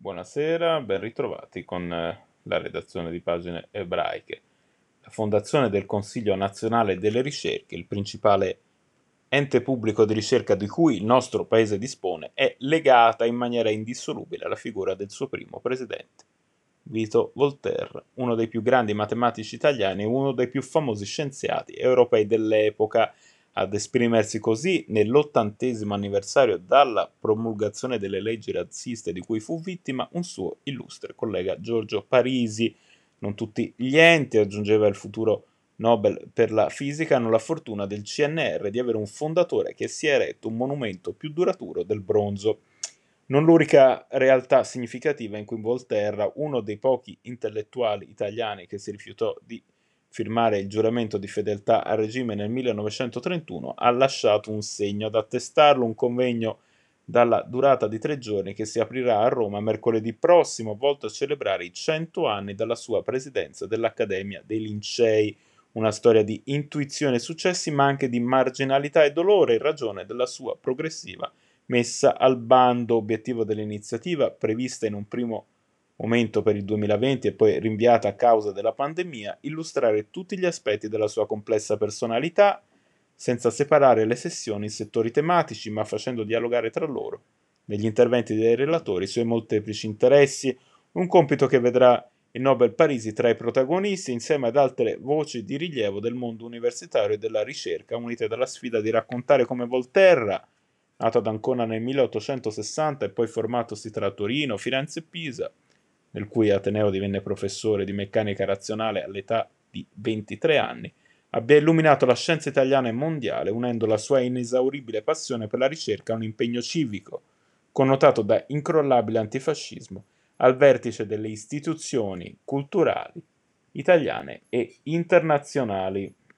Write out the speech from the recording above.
Buonasera, ben ritrovati con eh, la redazione di pagine ebraiche. La Fondazione del Consiglio Nazionale delle Ricerche, il principale ente pubblico di ricerca di cui il nostro paese dispone, è legata in maniera indissolubile alla figura del suo primo presidente, Vito Voltaire, uno dei più grandi matematici italiani e uno dei più famosi scienziati europei dell'epoca ad esprimersi così nell'ottantesimo anniversario dalla promulgazione delle leggi razziste di cui fu vittima un suo illustre collega Giorgio Parisi. Non tutti gli enti, aggiungeva il futuro Nobel per la fisica, hanno la fortuna del CNR di avere un fondatore che si è eretto un monumento più duraturo del bronzo. Non l'unica realtà significativa in cui Volterra, uno dei pochi intellettuali italiani che si rifiutò di firmare il giuramento di fedeltà al regime nel 1931, ha lasciato un segno ad attestarlo, un convegno dalla durata di tre giorni che si aprirà a Roma mercoledì prossimo, volto a celebrare i cento anni dalla sua presidenza dell'Accademia dei Lincei, una storia di intuizione e successi, ma anche di marginalità e dolore in ragione della sua progressiva messa al bando, obiettivo dell'iniziativa prevista in un primo momento per il 2020 e poi rinviata a causa della pandemia, illustrare tutti gli aspetti della sua complessa personalità, senza separare le sessioni in settori tematici, ma facendo dialogare tra loro, negli interventi dei relatori, i suoi molteplici interessi, un compito che vedrà il Nobel Parisi tra i protagonisti insieme ad altre voci di rilievo del mondo universitario e della ricerca, unite dalla sfida di raccontare come Volterra, nato ad Ancona nel 1860 e poi formatosi tra Torino, Firenze e Pisa, nel cui Ateneo divenne professore di meccanica razionale all'età di 23 anni, abbia illuminato la scienza italiana e mondiale unendo la sua inesauribile passione per la ricerca a un impegno civico, connotato da incrollabile antifascismo, al vertice delle istituzioni culturali italiane e internazionali.